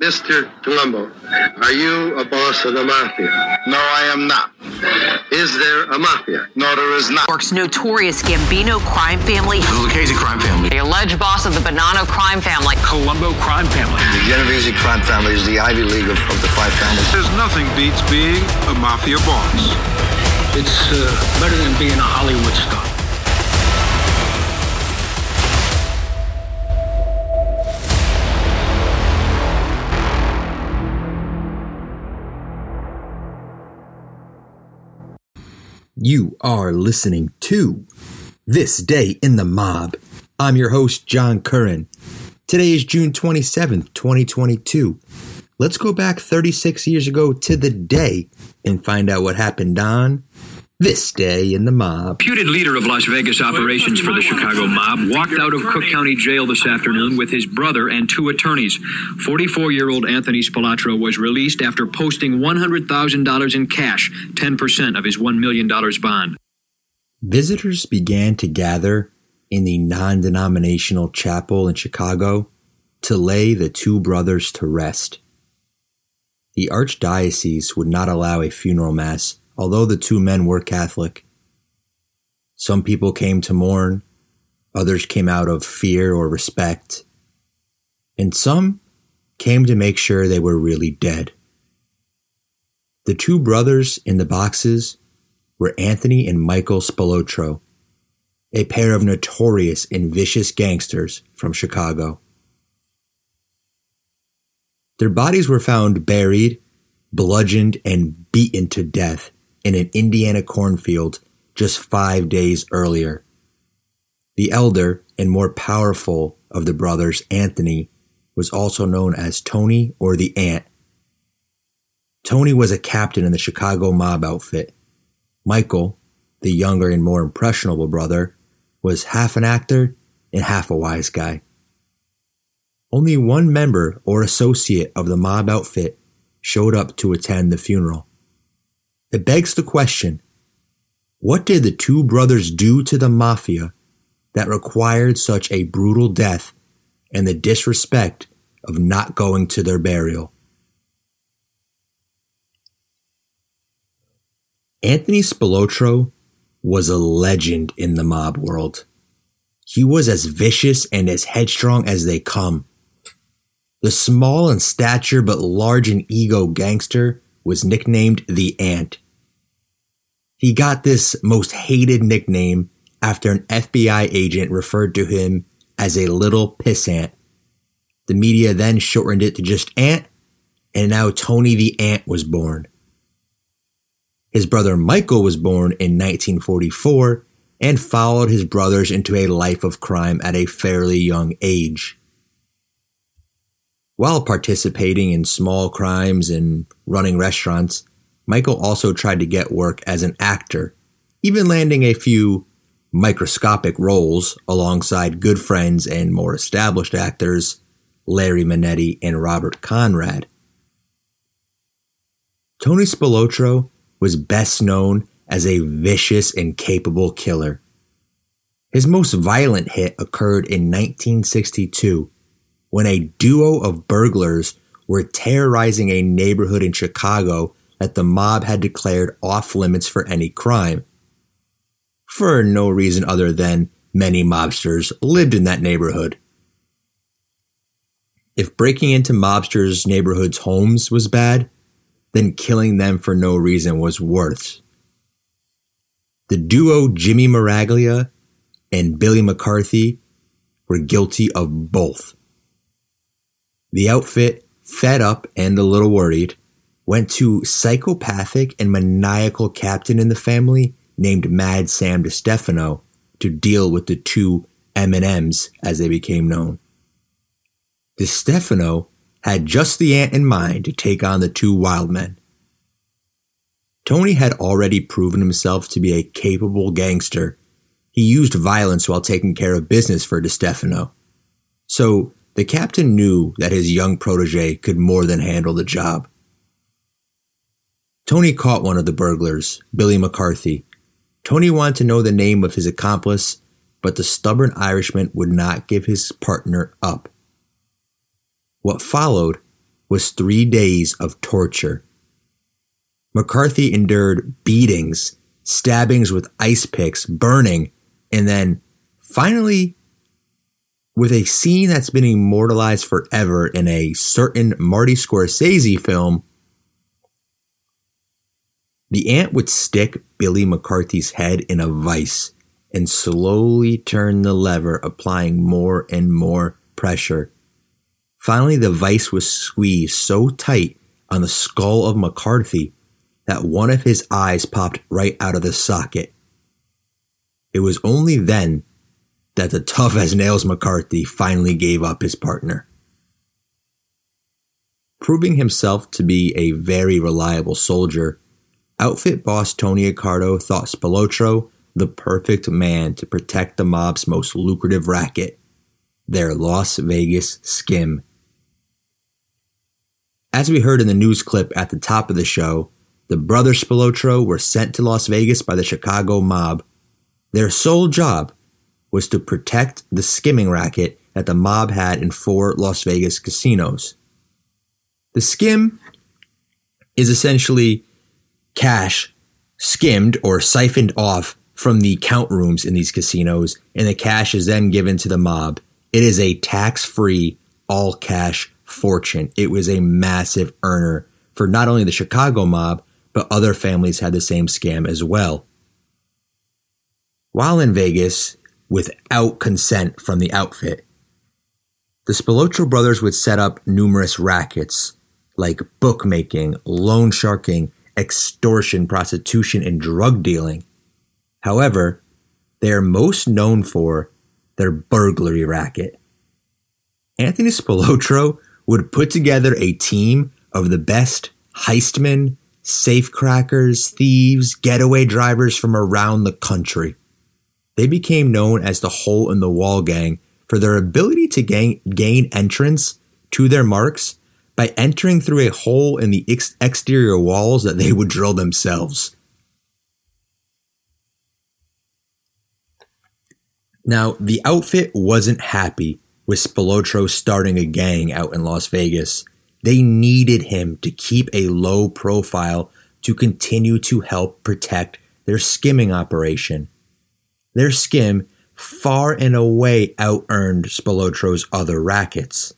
Mr. Colombo, are you a boss of the mafia? No, I am not. Is there a mafia? No, there is not. York's notorious Gambino crime family. The Lucchese crime family. The alleged boss of the Bonanno crime family. Colombo crime family. The Genovese crime family is the Ivy League of, of the five families. There's nothing beats being a mafia boss. It's uh, better than being a Hollywood star. You are listening to This Day in the Mob. I'm your host, John Curran. Today is June 27th, 2022. Let's go back 36 years ago to the day and find out what happened on this day in the mob. Reputed leader of Las Vegas operations for the Chicago mob walked out of Cook County Jail this afternoon with his brother and two attorneys. 44 year old Anthony Spilotro was released after posting $100,000 in cash, 10% of his $1 million bond. Visitors began to gather in the non denominational chapel in Chicago to lay the two brothers to rest. The archdiocese would not allow a funeral mass although the two men were Catholic. Some people came to mourn, others came out of fear or respect, and some came to make sure they were really dead. The two brothers in the boxes were Anthony and Michael Spilotro, a pair of notorious and vicious gangsters from Chicago. Their bodies were found buried, bludgeoned, and beaten to death in an Indiana cornfield just five days earlier. The elder and more powerful of the brothers, Anthony, was also known as Tony or the Ant. Tony was a captain in the Chicago mob outfit. Michael, the younger and more impressionable brother, was half an actor and half a wise guy. Only one member or associate of the mob outfit showed up to attend the funeral. It begs the question what did the two brothers do to the mafia that required such a brutal death and the disrespect of not going to their burial? Anthony Spilotro was a legend in the mob world. He was as vicious and as headstrong as they come. The small in stature but large in ego gangster was nicknamed the Ant. He got this most hated nickname after an FBI agent referred to him as a little pissant. The media then shortened it to just Ant, and now Tony the Ant was born. His brother Michael was born in 1944 and followed his brothers into a life of crime at a fairly young age. While participating in small crimes and running restaurants, Michael also tried to get work as an actor, even landing a few microscopic roles alongside good friends and more established actors Larry Manetti and Robert Conrad. Tony Spilotro was best known as a vicious and capable killer. His most violent hit occurred in 1962 when a duo of burglars were terrorizing a neighborhood in Chicago that the mob had declared off limits for any crime. For no reason other than many mobsters lived in that neighborhood. If breaking into mobsters' neighborhoods' homes was bad, then killing them for no reason was worse. The duo Jimmy Miraglia and Billy McCarthy were guilty of both. The outfit, fed up and a little worried, went to psychopathic and maniacal captain in the family named Mad Sam DeStefano to deal with the two M&Ms as they became known. DeStefano had just the ant in mind to take on the two wild men. Tony had already proven himself to be a capable gangster. He used violence while taking care of business for DeStefano. So the captain knew that his young protege could more than handle the job. Tony caught one of the burglars, Billy McCarthy. Tony wanted to know the name of his accomplice, but the stubborn Irishman would not give his partner up. What followed was three days of torture. McCarthy endured beatings, stabbings with ice picks, burning, and then finally, with a scene that's been immortalized forever in a certain Marty Scorsese film, the ant would stick Billy McCarthy's head in a vise and slowly turn the lever, applying more and more pressure. Finally, the vise was squeezed so tight on the skull of McCarthy that one of his eyes popped right out of the socket. It was only then that the tough as nails McCarthy finally gave up his partner. Proving himself to be a very reliable soldier, outfit boss Tony Accardo thought Spilotro the perfect man to protect the mob's most lucrative racket, their Las Vegas skim. As we heard in the news clip at the top of the show, the brothers Spilotro were sent to Las Vegas by the Chicago mob. Their sole job was to protect the skimming racket that the mob had in four Las Vegas casinos. The skim is essentially cash skimmed or siphoned off from the count rooms in these casinos, and the cash is then given to the mob. It is a tax free, all cash fortune. It was a massive earner for not only the Chicago mob, but other families had the same scam as well. While in Vegas, without consent from the outfit, the Spilotro brothers would set up numerous rackets like bookmaking, loan sharking, extortion, prostitution, and drug dealing. However, they are most known for their burglary racket. Anthony Spilotro would put together a team of the best heistmen, safecrackers, thieves, getaway drivers from around the country. They became known as the Hole in the Wall Gang for their ability to gain, gain entrance to their marks by entering through a hole in the ex- exterior walls that they would drill themselves. Now, the outfit wasn't happy with Spilotro starting a gang out in Las Vegas. They needed him to keep a low profile to continue to help protect their skimming operation. Their skim far and away out earned Spilotro's other rackets.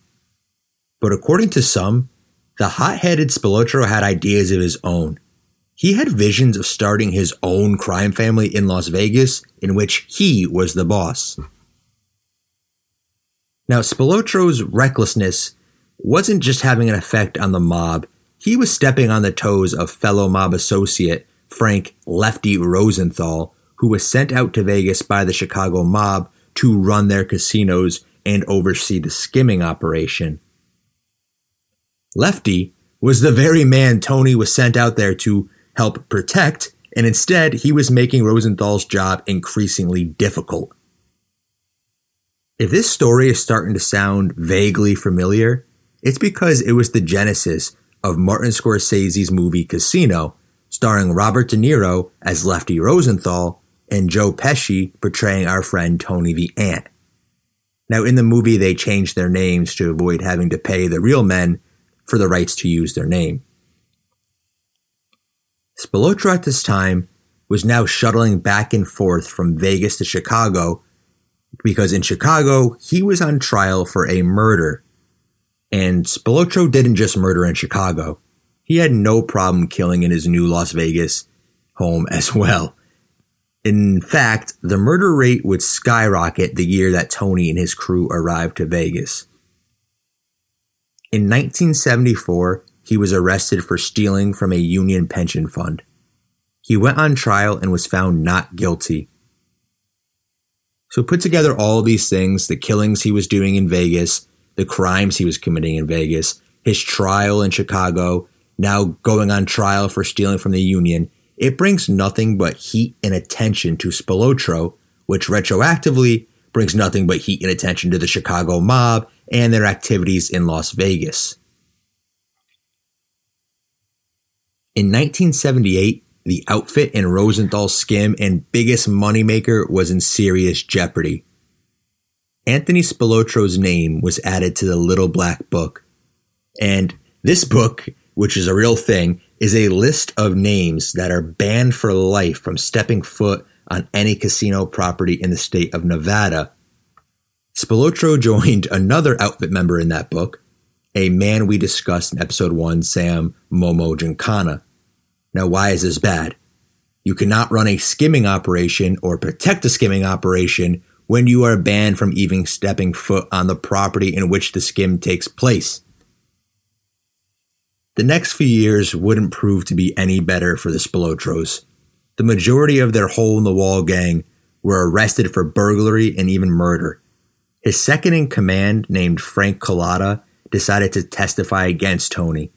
But according to some, the hot headed Spilotro had ideas of his own. He had visions of starting his own crime family in Las Vegas in which he was the boss. Now, Spilotro's recklessness wasn't just having an effect on the mob, he was stepping on the toes of fellow mob associate Frank Lefty Rosenthal, who was sent out to Vegas by the Chicago mob to run their casinos and oversee the skimming operation. Lefty was the very man Tony was sent out there to help protect, and instead he was making Rosenthal's job increasingly difficult. If this story is starting to sound vaguely familiar, it's because it was the genesis of Martin Scorsese's movie Casino, starring Robert De Niro as Lefty Rosenthal and Joe Pesci portraying our friend Tony the Ant. Now, in the movie, they changed their names to avoid having to pay the real men for the rights to use their name. Spilotro at this time was now shuttling back and forth from Vegas to Chicago because in Chicago, he was on trial for a murder. And Spilotro didn't just murder in Chicago. He had no problem killing in his new Las Vegas home as well. In fact, the murder rate would skyrocket the year that Tony and his crew arrived to Vegas. In 1974, he was arrested for stealing from a union pension fund. He went on trial and was found not guilty. So put together all these things, the killings he was doing in Vegas, the crimes he was committing in Vegas, his trial in Chicago, now going on trial for stealing from the union, it brings nothing but heat and attention to Spilotro, which retroactively brings nothing but heat and attention to the Chicago mob and their activities in Las Vegas. In 1978, the outfit in Rosenthal's skim and biggest moneymaker was in serious jeopardy. Anthony Spilotro's name was added to the Little Black Book, and This book, which is a real thing, is a list of names that are banned for life from stepping foot on any casino property in the state of Nevada. Spilotro joined another outfit member in that book, a man we discussed in episode 1, Sam Momo Giancana. Now, why is this bad? You cannot run a skimming operation or protect a skimming operation when you are banned from even stepping foot on the property in which the skim takes place. The next few years wouldn't prove to be any better for the Spilotros. The majority of their hole in the wall gang were arrested for burglary and even murder. His second in command, named Frank Cullotta, decided to testify against Tony.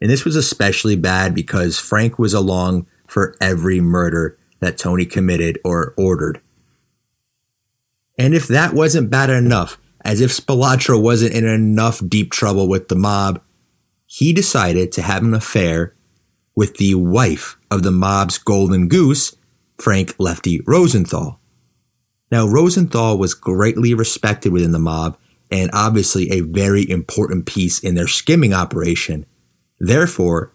And this was especially bad because Frank was along for every murder that Tony committed or ordered. And if that wasn't bad enough, as if Spilotro wasn't in enough deep trouble with the mob, he decided to have an affair with the wife of the mob's golden goose, Frank Lefty Rosenthal. Now, Rosenthal was greatly respected within the mob and obviously a very important piece in their skimming operation. Therefore,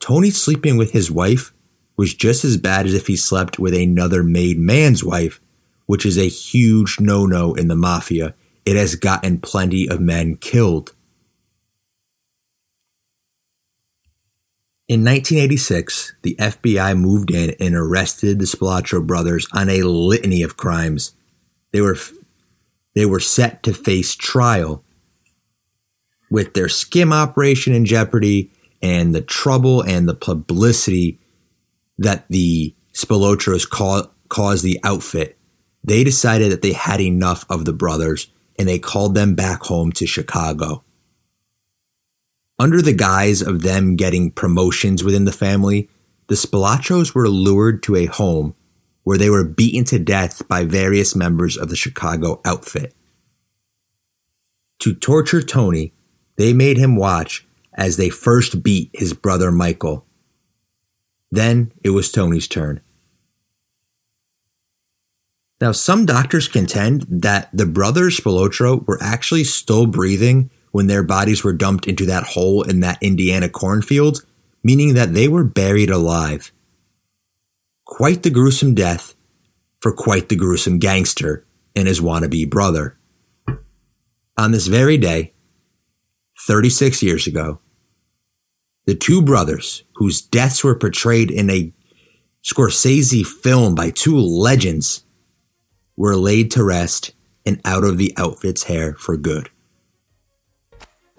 Tony sleeping with his wife was just as bad as if he slept with another made man's wife, which is a huge no no in the mafia. It has gotten plenty of men killed. In 1986, the FBI moved in and arrested the Spilotro brothers on a litany of crimes. They were they were set to face trial with their skim operation in jeopardy and the trouble and the publicity that the Spilotros ca- caused the outfit. They decided that they had enough of the brothers and they called them back home to Chicago. Under the guise of them getting promotions within the family, the Spilotros were lured to a home where they were beaten to death by various members of the Chicago outfit. To torture Tony, they made him watch as they first beat his brother Michael. Then it was Tony's turn. Now, some doctors contend that the brothers Spilotro were actually still breathing when their bodies were dumped into that hole in that Indiana cornfield, meaning that they were buried alive. Quite the gruesome death for quite the gruesome gangster and his wannabe brother. On this very day, 36 years ago, the two brothers, whose deaths were portrayed in a Scorsese film by two legends, were laid to rest and out of the outfit's hair for good.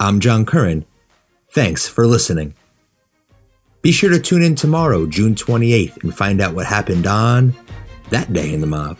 I'm John Curran. Thanks for listening. Be sure to tune in tomorrow, June 28th, and find out what happened on that day in the mob.